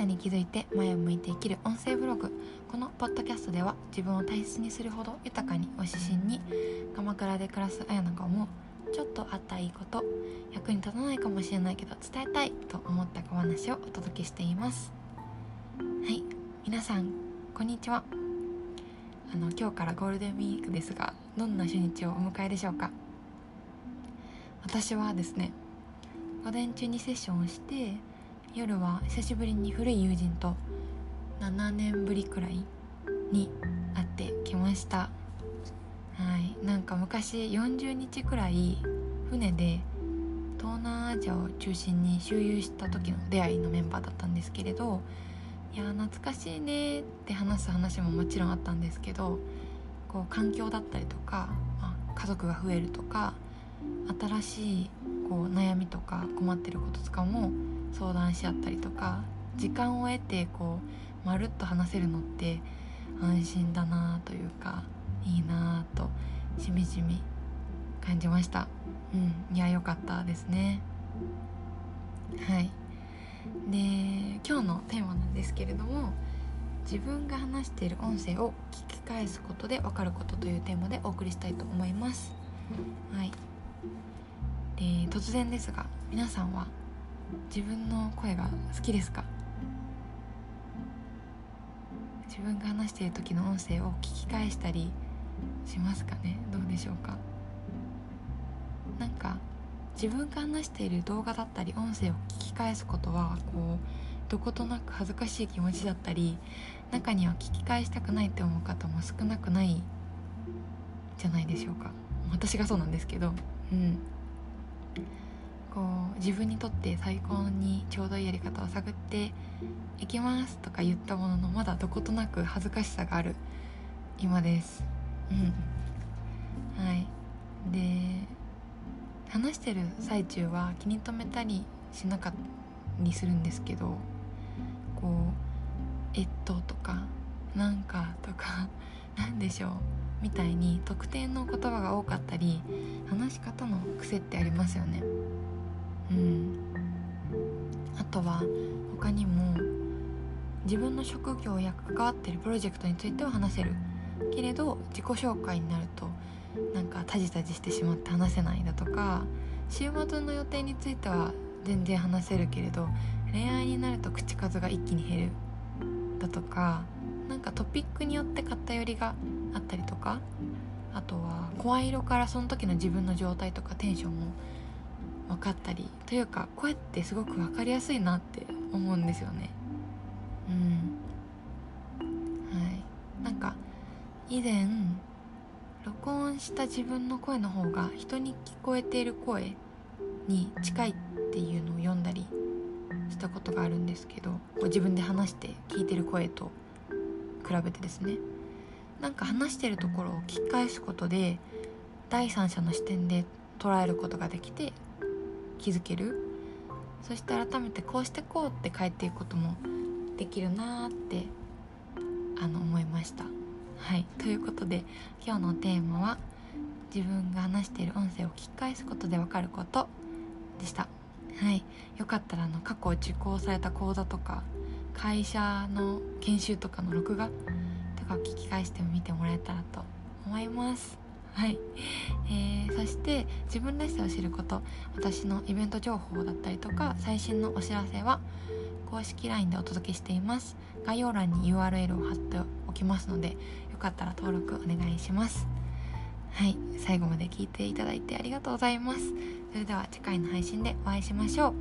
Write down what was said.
さに気づいて前を向いて生きる音声ブログ。このポッドキャストでは自分を大切にするほど豊かにを指針に鎌倉で暮らす綾菜が思うちょっとあったいいこと役に立たないかもしれないけど伝えたいと思った小話をお届けしています。はい皆さんこんにちは。あの今日からゴールデンウィークですがどんな初日をお迎えでしょうか？私はですね午前中にセッションをして夜は久しぶりに古い友人と7年ぶりくらいに会ってきました。はい。なんか昔40日くらい船で東南アジアを中心に周遊した時の出会いのメンバーだったんですけれどいや懐かしいねって話す話ももちろんあったんですけどこう環境だったりとか、まあ、家族が増えるとか新しいこう悩みとか困ってることとかも相談し合ったりとか時間を得てこうまるっと話せるのって安心だなというかいいなとしみじみ感じました。うんいや良かったですね。はい。で今日のテーマなんですけれども自分が話している音声を聞き返すことで分かることというテーマでお送りしたいと思います。はい。で突然ですが皆さんは自分の声が好きですか？自分が話している時の音声を聞き返したりしますかね？どうでしょうか？なんか自分が話している動画だったり音声を聞き返すことはこうどことなく恥ずかしい気持ちだったり中には聞き返したくないって思う方も少なくないじゃないでしょうか。私がそうなんですけど。うん。自分にとって最高にちょうどいいやり方を探っていきますとか言ったもののまだどことなく恥ずかしさがある今です。うん。はい。で話してる最中は気に留めたりしなかったりするんですけどこう「えっと」とか「なんか」とか「なんでしょう」みたいに特定の言葉が多かったり話し方の癖ってありますよね。うん。あとは他にも自分の職業や関わってるプロジェクトについては話せる。けれど自己紹介になるとなんかタジタジしてしまって話せないだとか週末の予定については全然話せるけれど恋愛になると口数が一気に減る。だとかなんかトピックによって偏りがあったりとかあとは声色からその時の自分の状態とかテンションも分かったりというか声ってすごく分かりやすいなって思うんですよね。うん。はい。なんか以前録音した自分の声の方が人に聞こえている声に近いっていうのを読んだりしたことがあるんですけど自分で話して聞いてる声と比べてですね。なんか話してるところを聞き返すことで第三者の視点で捉えることができて気づける。そして改めてこうしてこうって変えていくこともできるなってあの思いました。はい。ということで今日のテーマは自分が話している音声を聞き返すことでわかることでした。はい。よかったらあの過去受講された講座とか会社の研修とかの録画とか聞き返してみてもらえたらと思います。はい、えー、そして自分らしさを知ること。私のイベント情報だったりとか最新のお知らせは公式 LINE でお届けしています。概要欄に URL を貼っておきますのでよかったら登録お願いします。はい。最後まで聞いていただいてありがとうございます。それでは次回の配信でお会いしましょう。